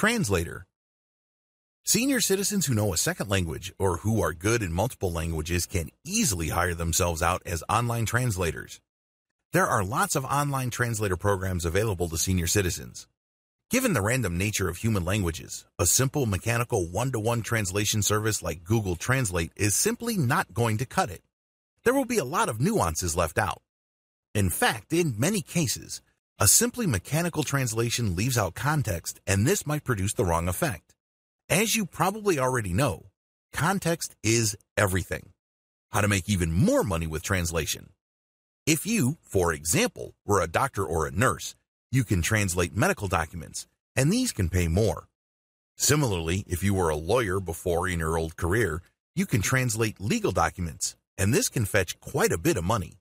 Translator. Senior citizens who know a second language or who are good in multiple languages can easily hire themselves out as online translators. There are lots of online translator programs available to senior citizens. Given the random nature of human languages, a simple mechanical one-to-one translation service like Google Translate is simply not going to cut it. There will be a lot of nuances left out. In fact, in many cases, a simply mechanical translation leaves out context and this might produce the wrong effect. As you probably already know, context is everything. How to make even more money with translation. If you, for example, were a doctor or a nurse, you can translate medical documents, and these can pay more. Similarly, if you were a lawyer before in your old career, you can translate legal documents, and this can fetch quite a bit of money.